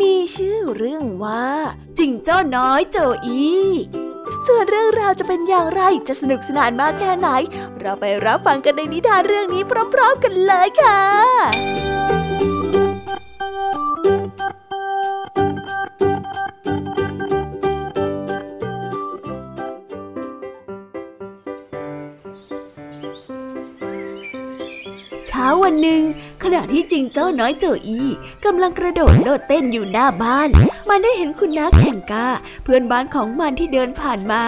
มีชื่อเรื่องว่าจิงเจ้าน้อยโจอีส่วนเรื่องราวจะเป็นอย่างไรจะสนุกสนานมากแค่ไหน เราไปรับฟังกันในนิทานเรื่องนี้พร้อมๆกันเลยค่ะช้าวันหนึ่ง ขณะที่จิงเจ้าน้อยโจอีกำลังกระโดดโลดเต้นอยู่หน้าบ้าน มันได้เห็นคุณน้าแข่งก้า เพื่อนบ้านของมันที่เดินผ่านมา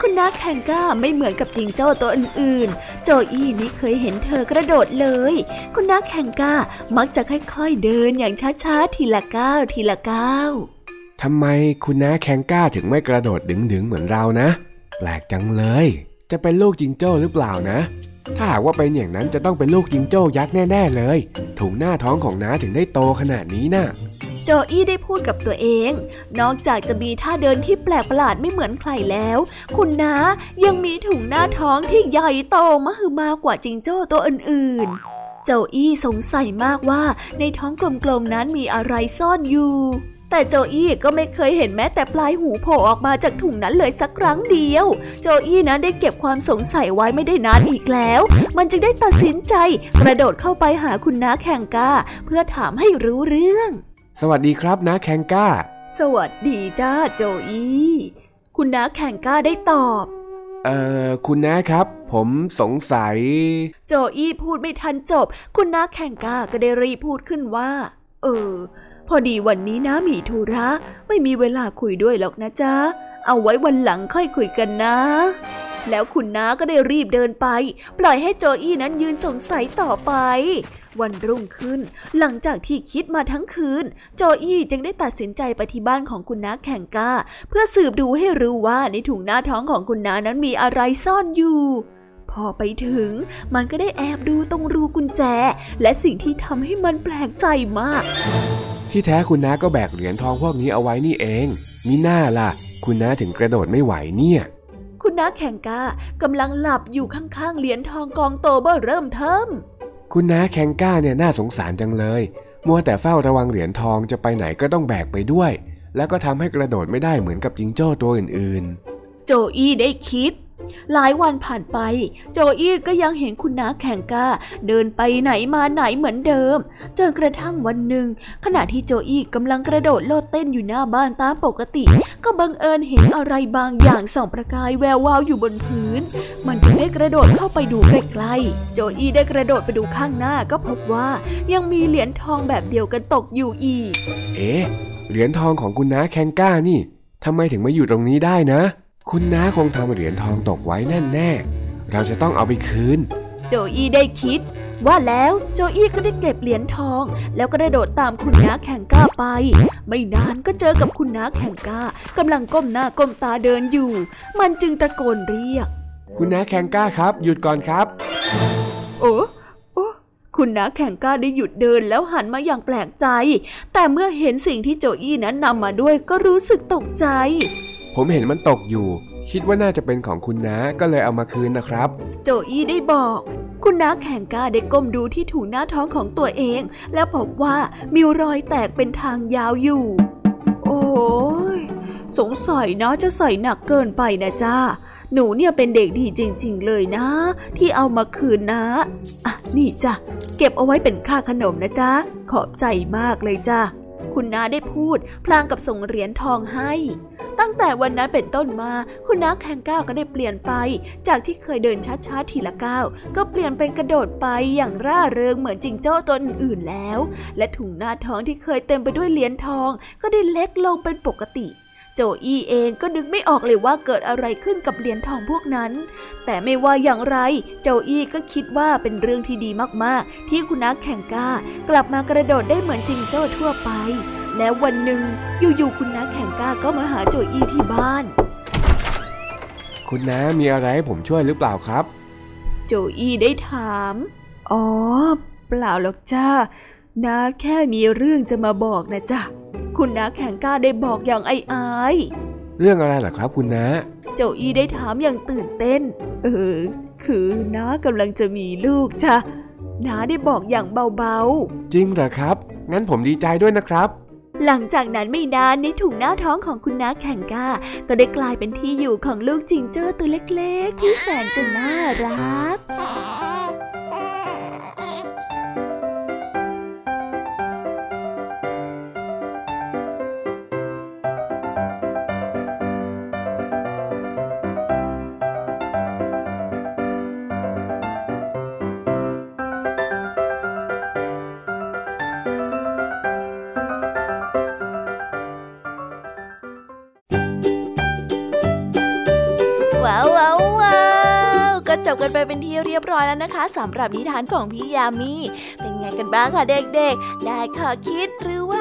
คุณน้าแข่งก้าไม่เหมือนกับจิงเจ้าตัวอื่นๆ โจอีไม่เคยเห็นเธอกระโดดเลย คุณน้าแข่งก้ามักจะค่อยๆเดินอย่างช้าๆทีละก้าวทีละก้าวทำไมคุณน้าแข่งก้าถึงไม่กระโดดดึงๆเหมือนเรานะ แปลกจังเลย จะเป็นลูกจิงโจ้หรือเปล่านะ ถ้าหากว่าเป็นอย่างนั้นจะต้องเป็นลูกจิงโจ้ยักษ์แน่ๆเลย ถุงหน้าท้องของน้าถึงได้โตขนาดนี้นะ่ะโจอี้ได้พูดกับตัวเอง นอกจากจะมีท่าเดินที่แปลกประหลาดไม่เหมือนใครแล้ว คุณน้ายังมีถุงหน้าท้องที่ใหญ่โตมหึมากว่าจิงโจ้ตัวอื่นๆ โจอี้สงสัยมากว่าในท้องกลมๆนั้นมีอะไรซ่อนอยู่ แต่โจอี้ก็ไม่เคยเห็นแม้แต่ปลายหูโผล่ออกมาจากถุงนั้นเลยสักครั้งเดียว โจอี้นั้นได้เก็บความสงสัยไว้ไม่ได้นานอีกแล้ว มันจึงได้ตัดสินใจกระโดดเข้าไปหาคุณน้าแข่งก้า เพื่อถามให้รู้เรื่อง สวัสดีครับน้าแข่งก้า สวัสดีจ้าโจอี้คุณน้าแข่งก้าได้ตอบเอ่อคุณน้าครับ ผมสงสัย โจอี้พูดไม่ทันจบ คุณน้าแข่งก้าก็ได้รีพูดขึ้นว่า เออ พอดีวันนี้นะมีธุระไม่มีเวลาคุยด้วยหรอกนะจ๊ะ เอาไว้วันหลังค่อยคุยกันนะ แล้วคุณน้าก็ได้รีบเดินไป ปล่อยให้โจอี้นั้นยืนสงสัยต่อไป วันรุ่งขึ้น หลังจากที่คิดมาทั้งคืน โจอี้จึงได้ตัดสินใจไปที่บ้านของคุณน้าแข่งก้า เพื่อสืบดูให้รู้ว่าในถุงหน้าท้องของคุณน้านั้นมีอะไรซ่อนอยู่ พอไปถึง มันก็ได้แอบดูตรงรูกุญแจ และสิ่งที่ทำให้มันแปลกใจมาก ที่แท้คุณน้าก็แบกเหรียญทองพวกนี้เอาไว้นี่เองมิน่าล่ะ คุณน้าถึงกระโดดไม่ไหวเนี่ย คุณน้าแข่งกากำลังหลับอยู่ข้างๆเหรียญทองกองโตเบอร์เริ่มเทิมคุณน้าแข่งก้าเนี่ยน่าสงสารจังเลย มัวแต่เฝ้าระวังเหรียญทองจะไปไหนก็ต้องแบกไปด้วย แล้วก็ทำให้กระโดดไม่ได้เหมือนกับจิงโจ้ตัวอื่นๆ โจอี้ได้คิด หลายวันผ่านไป โจอี้ก็ยังเห็นคุณน้าแข่งก้า เดินไปไหนมาไหนเหมือนเดิม จนกระทั่งวันหนึ่ง ขณะที่โจอี้กำลังกระโดดโลดเต้นอยู่หน้าบ้านตามปกติ ก็บังเอิญเห็นอะไรบางอย่างส่องประกายแวววาวอยู่บนพื้น มันจึงได้กระโดดเข้าไปดูใกล้ๆ โจอี้ได้กระโดดไปดูข้างหน้าก็พบว่ายังมีเหรียญทองแบบเดียวกันตกอยู่อีก เอ๊ะ เหรียญทองของคุณน้าแข่งก้านี่ทำไมถึงมาอยู่ตรงนี้ได้นะ คุณน้าคงทำเหรียญทองตกไว้แน่แน่ เราจะต้องเอาไปคืน โจอี้ได้คิด ว่าแล้วโจอี้ก็ได้เก็บเหรียญทอง แล้วก็ได้โดดตามคุณน้าแข่งก้าไป ไม่นานก็เจอกับคุณน้าแข่งก้ากำลังก้มหน้าก้มตาเดินอยู่ มันจึงตะโกนเรียก คุณน้าแข่งก้าครับ หยุดก่อนครับ โอ้โอ้คุณน้าแข่งก้าได้หยุดเดินแล้วหันมาอย่างแปลกใจ แต่เมื่อเห็นสิ่งที่โจอี้นั้นนำมาด้วยก็รู้สึกตกใจ ผมเห็นมันตกอยู่ คิดว่าน่าจะเป็นของคุณน้าก็เลยเอามาคืนนะครับ โจอี้ได้บอก คุณน้าแข่งกาได้ก้มดูที่ถุงหน้าท้องของตัวเอง แล้วพบว่ามีรอยแตกเป็นทางยาวอยู่ โอ้ยสงสัยนะจะใส่หนักเกินไปนะจ้าหนูเนี่ยเป็นเด็กดีจริง ๆ เลยนะ ที่เอามาคืนนะอะนี่จ้ะเก็บเอาไว้เป็นค่าขนมนะจ๊ะขอบใจมากเลยจ้ะ คุณน้าได้พูด พลางกับส่งเหรียญทองให้ ตั้งแต่วันนั้นเป็นต้นมา คุณน้าแข่งก้าวก็ได้เปลี่ยนไป จากที่เคยเดินช้าๆทีละก้าวก็เปลี่ยนเป็นกระโดดไปอย่างร่าเริงเหมือนจิงโจ้ตนอื่นแล้ว และถุงหน้าท้องที่เคยเต็มไปด้วยเหรียญทอง ก็ได้เล็กลงเป็นปกติ โจอี้เองก็นึกไม่ออกเลยว่าเกิดอะไรขึ้นกับเหรียญทองพวกนั้น แต่ไม่ว่าอย่างไรโจอี้ก็คิดว่าเป็นเรื่องที่ดีมากๆ ที่คุณนักแข่งก้ากลับมากระโดดได้เหมือนจิงโจ้ทั่วไป แล้ววันหนึ่งอยู่ๆคุณนักแข่งก้าก็มาหาโจอี้ที่บ้าน คุณน้ามีอะไรให้ผมช่วยหรือเปล่าครับ โจอี้ได้ถาม อ๋อ เปล่าหรอกจ้า น้าแค่มีเรื่องจะมาบอกนะจ๊ะ คุณน้าแข่งกล้าได้บอกอย่างไอ้อายเรื่องอะไรล่ะครับคุณน้า เจ้าอีได้ถามอย่างตื่นเต้น เออ คือน้ากำลังจะมีลูกจ้ะน้าได้บอกอย่างเบาๆ จริงเหรอครับ งั้นผมดีใจด้วยนะครับ หลังจากนั้นไม่นานในถุงหน้าท้องของคุณน้าแข่งกาก็ได้กลายเป็นที่อยู่ของลูกจิงโจ้ตัวเล็กๆ ที่แสนจะน่ารัก เป็นที่เรียบร้อยแล้วนะคะสำหรับนิทานของพี่ยามีเป็นไงกันบ้างคะเด็กๆ ได้ข้อคิด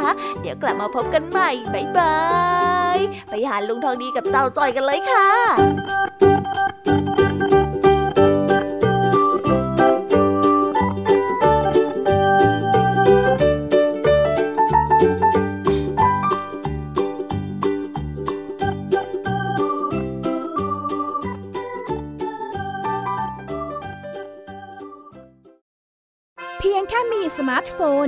ะเดี๋ยวกลับมาพบกันใหม่บ๊ายบาย ไปหาลุงทองดีกับเจ้าจอยกันเลยค่ะสมาร์ทโฟน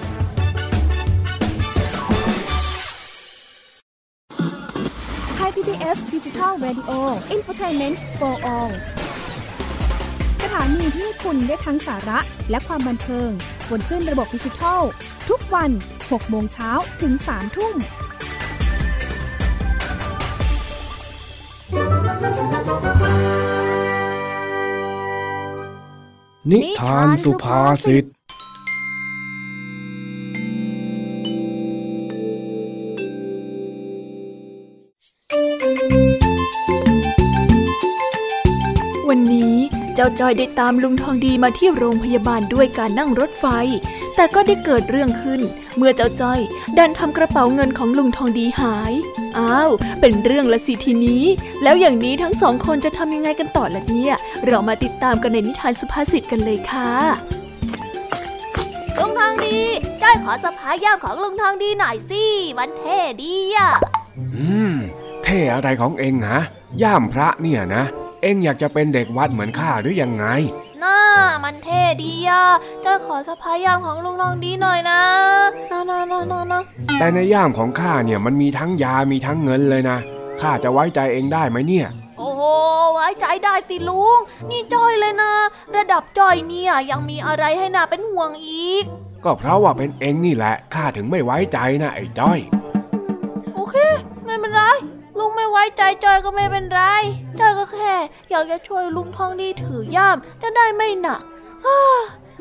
ไทย PBS ดิจิทัล Radio Infotainment for All สถานีที่คุณได้ทั้งสาระและความบันเทิง บนขึ้นระบบดิจิทัล ทุกวัน 6 โมงเช้าถึง 3 ทุ่ม นิทานสุภาษิต จ้อยได้ตามลุงทองดีมาที่โรงพยาบาลด้วยการนั่งรถไฟ แต่ก็ได้เกิดเรื่องขึ้น เมื่อเจ้าจ้อย ดันทำกระเป๋าเงินของลุงทองดีหาย อ้าว เป็นเรื่องละสิทีนี้ แล้วอย่างนี้ทั้งสองคนจะทำยังไงกันต่อละเนี่ย เรามาติดตามกันในนิทานสุภาษิตกันเลยค่ะลุงทองดีจ้อยขอสะพายย่ามของลุงทองดีหน่อยสิ มันเท่ดีอะ อืม เท่อะไรของเองนะ ย่ามพระเนี่ยนะ เอ็งอยากจะเป็นเด็กวัดเหมือนข้าหรือยังไง น่า มันเท่ดีอะจะขอสะพายย่ามของลุงทองดีหน่อยนะนะนะนะนะนะแต่ในย่ามของข้าเนี่ยมันมีทั้งยา มีทั้งเงินเลยนะ ข้าจะไว้ใจเองได้ไหมเนี่ย โอ้โห ไว้ใจได้สิลุง นี่จ้อยเลยนะ ระดับจ้อยเนี่ยยังมีอะไรให้น่าเป็นห่วงอีก ก็เพราะว่าเป็นเองนี่แหละ ข้าถึงไม่ไว้ใจนะไอ้จ้อย โอเค ไม่เป็นไร ลุงไม่ไว้ใจจอยก็ไม่เป็นไรจอยก็แค่ อยากจะช่วยลุงทองดีถือย่ามจะได้ไม่หนัก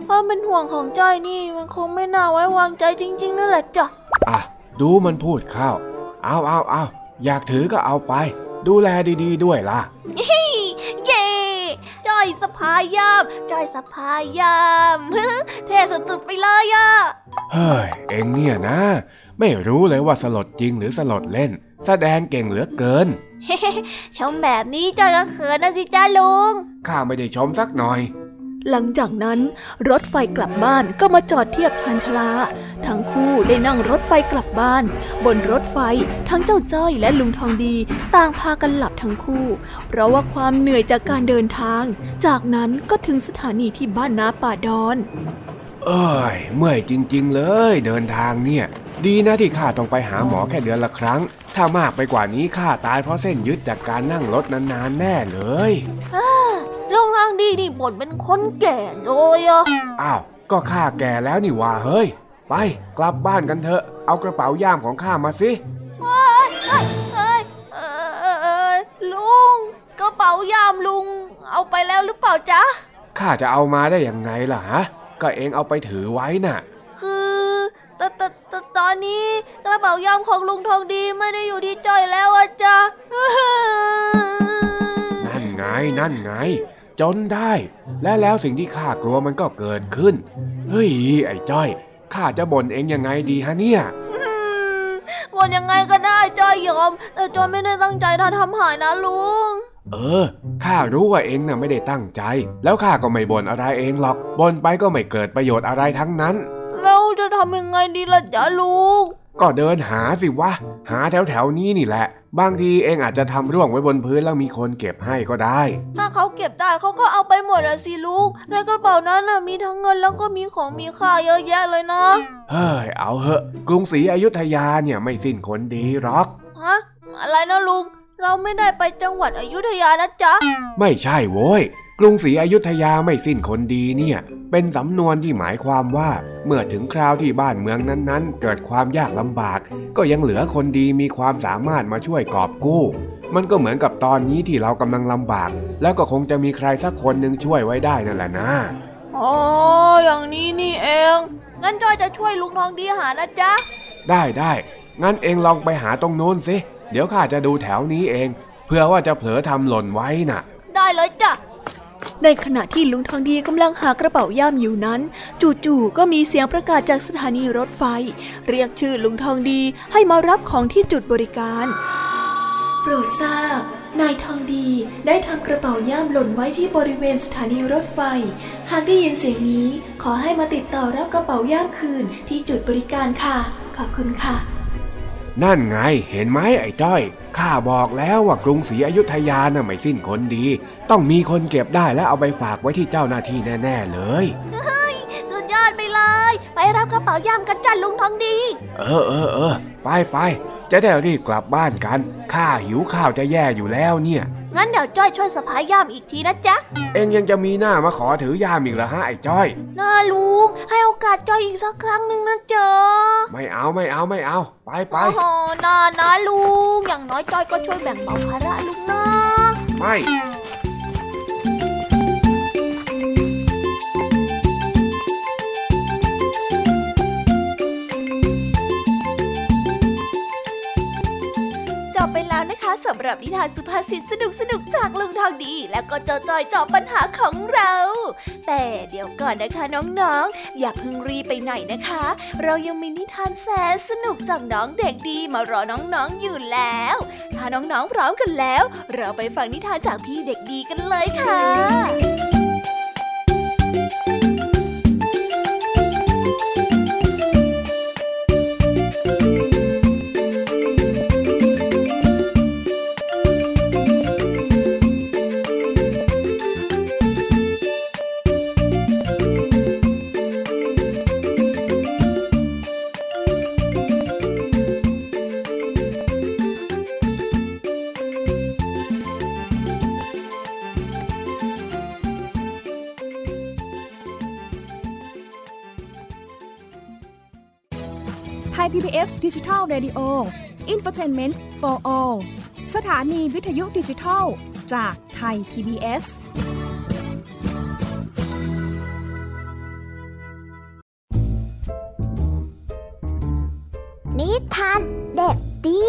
ความเป็นห่วงของจอยนี่มันคงไม่น่าไว้วางใจจริงๆนั่นแหละจ้ะอะดูมันพูดเข้าเอาเอาเอาอยากถือก็เอาไป ดูแลดีๆด้วยล่ะเย่จอยสะพายยามจอยสะพายยามเท่สุดๆไปเลยอะเฮ้ยเอ็งเนี่ยนะ ไม่รู้เลยว่าสลดจริงหรือสลดเล่น แสดงเก่งเหลือเกินชมแบบนี้จอยก็เขินนะสิจ้าลุง ข้าไม่ได้ชมสักหน่อย หลังจากนั้น รถไฟกลับบ้านก็มาจอดเทียบชานชลา ทั้งคู่ได้นั่งรถไฟกลับบ้าน บนรถไฟทั้งเจ้าจ้อยและลุงทองดี ต่างพากันหลับทั้งคู่ เพราะว่าความเหนื่อยจากการเดินทาง จากนั้นก็ถึงสถานีที่บ้านนาป่าดอน เอ้ยเมื่อยจริง ๆ เลย เดินทางเนี่ย ดีนะที่ข้าต้องไปหาหมอแค่เดือนละครั้ง ถ้ามากไปกว่านี้ข้าตายเพราะเส้นยึดจากการนั่งรถนานๆแน่เลยลุงทางดีนี่บ่นเป็นคนแก่เลยอะ อ้าว ก็ข้าแก่แล้วนี่ว่าเฮ้ย ไปกลับบ้านกันเถอะ เอากระเป๋าย่ามของข้ามาสิเอ้ยเอ้ยเอ้ยลุป๋ายามลุง เอาไปแล้วหรือเปล่าจ๊ะ ข้าจะเอามาได้ยังไงล่ะฮะ ก็เองเอาไปถือไว้น่ะ คือตตต ตอนนี้กระเป๋ายามของลุงทองดีไม่ได้อยู่ที่จ้อยแล้วอะจ๊ะนั่นไงนั่นไง จนได้ และแล้วสิ่งที่ข้ากลัวมันก็เกิดขึ้น เฮ้ย ไอ้จ้อยข้าจะบ่นเองยังไงดีฮะเนี่ยวนยังไงก็ได้จ้อยยอม แต่จ้อยไม่ได้ตั้งใจถ้าทำหายนะลุงเออ ข้ารู้ว่าเองน่ะไม่ได้ตั้งใจ แล้วข้าก็ไม่บ่นอะไรเองหรอก บ่นไปก็ไม่เกิดประโยชน์อะไรทั้งนั้น เราจะทำยังไงดีล่ะจ๊ะลุงก็เดินหาสิวะ หาแถวแถวๆนี้นี่แหละ บางทีเองอาจจะทำร่วงไว้บนพื้นแล้วมีคนเก็บให้ก็ได้ ถ้าเขาเก็บได้เขาก็เอาไปหมดอะสิลุงในกระเป๋านั้นน่ะมีทั้งเงินแล้วก็มีของมีค่าเยอะแยะเลยนะ เฮ้ย เอาเหอะ กรุงศรีอยุธยาเนี่ยไม่สิ้นคนดีหรอก ฮะ อะไรนะลุง เราไม่ได้ไปจังหวัดอยุธยานะจ๊ะ ไม่ใช่โว้ย กรุงศรีอยุธยาไม่สิ้นคนดีเนี่ย เป็นสำนวนที่หมายความว่า เมื่อถึงคราวที่บ้านเมืองนั้นๆ เกิดความยากลำบาก ก็ยังเหลือคนดีมีความสามารถมาช่วยกอบกู้มันก็เหมือนกับตอนนี้ที่เรากำลังลำบาก แล้วก็คงจะมีใครสักคนหนึ่งช่วยไว้ได้นั่นแหละนะ อ๋อ อย่างนี้นี่เอง งั้นจอยจะช่วยลุงทองดีหานะจ๊ะ ได้ได้ งั้นเองลองไปหาตรงโน้นสิ เดี๋ยวข้าจะดูแถวนี้เอง เพื่อว่าจะเผลอทำหล่นไว้น่ะ ได้เลยจ้ะในขณะที่ลุงทองดีกำลังหากระเป๋าย่ามอยู่นั้น จู่ๆก็มีเสียงประกาศจากสถานีรถไฟ เรียกชื่อลุงทองดีให้มารับของที่จุดบริการ โปรดทราบนายทองดีได้ทำกระเป๋าย่ามหล่นไว้ที่บริเวณสถานีรถไฟ หากได้ยินเสียงนี้ ขอให้มาติดต่อรับกระเป๋าย่ามคืนที่จุดบริการค่ะ ขอบคุณค่ะ นั่นไงเห็นไหมไอ้จ้อยข้าบอกแล้วว่ากรุงศรีอยุธยาน่ะไม่สิ้นคนดี ต้องมีคนเก็บได้และเอาไปฝากไว้ที่เจ้าหน้าที่แน่ ๆ เลยสุดยอดไปเลย ไปรับกระเป๋าย่ามกันจ้ะลุงทองดี เออเออเออไปไปจะได้รีบกลับบ้านกันข้าหิวข้าวจะแย่อยู่แล้วเนี่ย งั้นเดี๋ยวจ้อยช่วยสะพายย่ามอีกทีนะจ๊ะ เองยังจะมีหน้ามาขอถือยามอีกเหรอฮะไอ้จ้อย น่าลุง ให้โอกาสจ้อยอีกสักครั้งหนึ่งนะจ๊ะ ไม่เอาไม่เอาไม่เอา ไปไปโอ้โหน่านะลุง อย่างน้อยจ้อยก็ช่วยแบ่งเบาภาระลุงนะ ไม่ คะสำหรับนิทานสุภาษิตสนุกสนุกจากลุงทองดี แล้วก็เจ้าจอยจอบปัญหาของเรา แต่เดี๋ยวก่อนนะคะน้องๆ อย่าเพิ่งรีไปไหนนะคะ เรายังมีนิทานแสนสนุกจากน้องเด็กดีมารอน้องๆอยู่แล้ว ถ้าน้องๆพร้อมกันแล้ว เราไปฟังนิทานจากพี่เด็กดีกันเลยค่ะ Radio Infotainment for All สถานีวิทยุดิจิทัล จากไทย PBS นิทานเด็กดี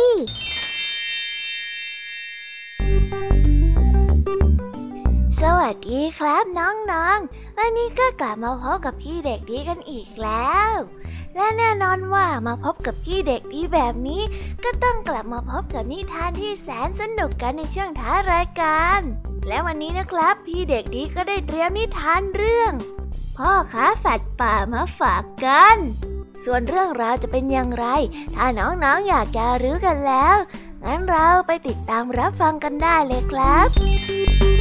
สวัสดีครับน้องๆ วันนี้ก็กลับมาพบกับพี่เด็กดีกันอีกแล้ว และแน่นอนว่ามาพบกับพี่เด็กดีแบบนี้ ก็ต้องกลับมาพบกับนิทานที่แสนสนุกกันในช่วงท้ายรายการ และวันนี้นะครับ พี่เด็กดีก็ได้เตรียมนิทานเรื่อง พ่อค้าสัตว์ป่ามาฝากกัน ส่วนเรื่องราวจะเป็นอย่างไร ถ้าน้องๆอยากจะรู้กันแล้ว งั้นเราไปติดตามรับฟังกันได้เลยครับ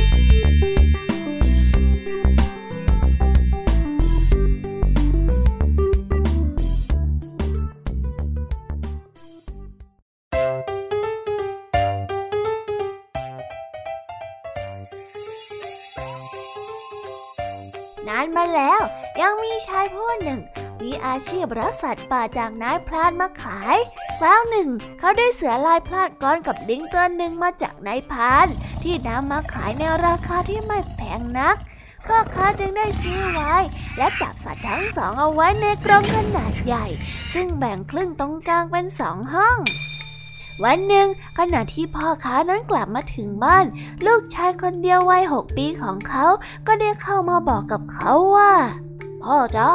แล้ว ยังมีชายผู้หนึ่ง มีอาชีพรับสัตว์ป่าจากนายพรานมาขายคราวหนึ่ง เขาได้เสือลายพลาดก้อนกับลิงตัวหนึ่งมาจากนายพราน ที่นำมาขายในราคาที่ไม่แพงนักพ่อค้าจึงได้ซื้อไว้ และจับสัตว์ทั้งสองเอาไว้ในกรงขนาดใหญ่ ซึ่งแบ่งครึ่งตรงกลางเป็นสองห้อง วันหนึ่งขณะที่พ่อค้านั้นกลับมาถึงบ้าน ลูกชายคนเดียววัยหกปีของเขาก็ได้เข้ามาบอกกับเขาว่า พ่อจ๊ะ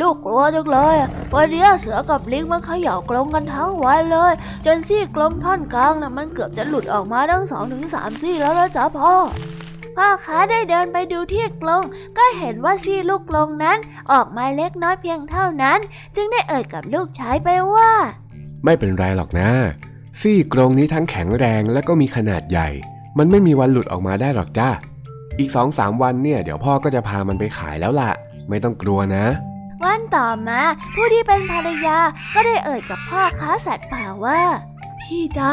ลูกกลัวจังเลยวันนี้เสือกับลิงมันเขย่ากลงกันทั้งวันเลย จนซี่กลมท่อนกลางนะ่ะมันเกือบจะหลุดออกมาทั้งสองถึงสามซี่แล้วนะจ๊ะพ่อพ่อค้าได้เดินไปดูที่กลง ก็เห็นว่าซี่ลูกกลงนั้น ออกมาเล็กน้อยเพียงเท่านั้น จึงได้เอ่ยกับลูกชายไปว่า ไม่เป็นไรหรอกนะ ซี่กรงนี้ทั้งแข็งแรงและก็มีขนาดใหญ่ มันไม่มีวันหลุดออกมาได้หรอกจ้า อีกสองสามวันเนี่ย เดี๋ยวพ่อก็จะพามันไปขายแล้วล่ะ ไม่ต้องกลัวนะ วันต่อมาผู้ที่เป็นภรรยาก็ได้เอ่ยกับพ่อค้าสัตว์ป่าว่า พี่จ๊ะ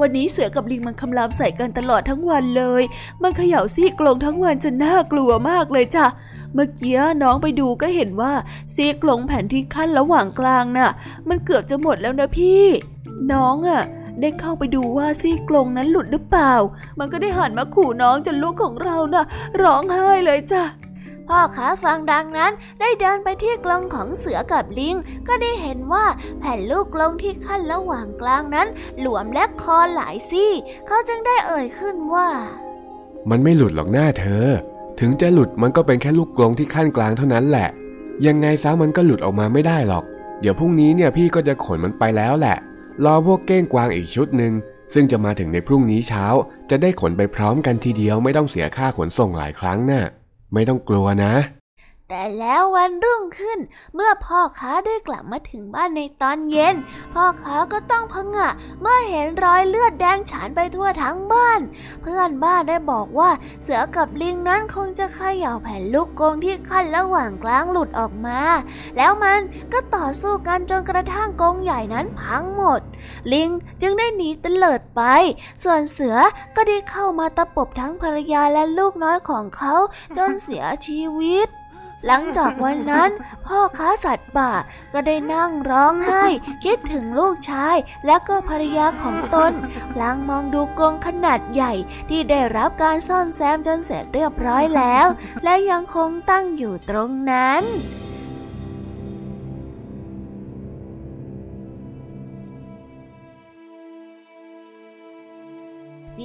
วันนี้เสือกับลิงมันคำรามใส่กันตลอดทั้งวันเลย มันเขย่าซี่กลงทั้งวันจนน่ากลัวมากเลยจ้ะ เมื่อกี้น้องไปดูก็เห็นว่าซี่กลงแผ่นที่ขั้นระหว่างกลางน่ะ มันเกือบจะหมดแล้วนะพี่ น้องอะ่ะ ได้เข้าไปดูว่าซี่กลงนั้นหลุดหรือเปล่า มันก็ได้หันมาขู่น้องจนลูกของเราน่ะ ร้องไห้เลยจ้ะพ่อค้าฟังดังนั้นได้เดินไปที่กลงของเสือกับลิง ก็ได้เห็นว่าแผ่นลูกกลงที่ขั้นระหว่างกลางนั้น หลวมและคอหลายซี่ เขาจึงได้เอ่ยขึ้นว่า มันไม่หลุดหรอกหน้าเธอ ถึงจะหลุดมันก็เป็นแค่ลูกกลงที่ขั้นกลางเท่านั้นแหละ ยังไงซะมันก็หลุดออกมาไม่ได้หรอก เดี๋ยวพรุ่งนี้เนี่ยพี่ก็จะขนมันไปแล้วแหละ รอพวกเก้งกวางอีกชุดหนึ่งซึ่งจะมาถึงในพรุ่งนี้เช้า จะได้ขนไปพร้อมกันทีเดียวไม่ต้องเสียค่าขนส่งหลายครั้งนะ่ะ ไม่ต้องกลัวนะ แต่แล้ววันรุ่งขึ้น เมื่อพ่อค้าได้กลับมาถึงบ้านในตอนเย็น พ่อค้าก็ต้องพงะเมื่อเห็นรอยเลือดแดงฉานไปทั่วทั้งบ้าน เพื่อนบ้านได้บอกว่าเสือกับลิงนั้นคงจะขย่าแผ่นลูกกรงที่ขั้นระหว่างกลางหลุดออกมา แล้วมันก็ต่อสู้กันจนกระทั่งกรงใหญ่นั้นพังหมด ลิงจึงได้หนีเตลิดไป ส่วนเสือก็ได้เข้ามาตะปบทั้งภรรยาและลูกน้อยของเขาจนเสียชีวิต หลังจากวันนั้น พ่อค้าสัตว์ป่าก็ได้นั่งร้องไห้ คิดถึงลูกชายและก็ภรรยาของตนพลางมองดูกรงขนาดใหญ่ที่ได้รับการซ่อมแซมจนเสร็จเรียบร้อยแล้ว และยังคงตั้งอยู่ตรงนั้น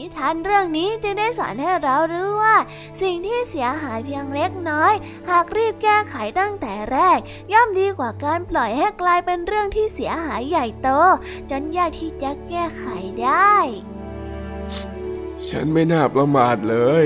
นิทานเรื่องนี้จึงได้สอนให้เรารู้ว่า สิ่งที่เสียหายเพียงเล็กน้อย หากรีบแก้ไขตั้งแต่แรก ย่อมดีกว่าการปล่อยให้กลายเป็นเรื่องที่เสียหายใหญ่โต จนยากที่จะแก้ไขได้ ฉันไม่น่าประมาทเลย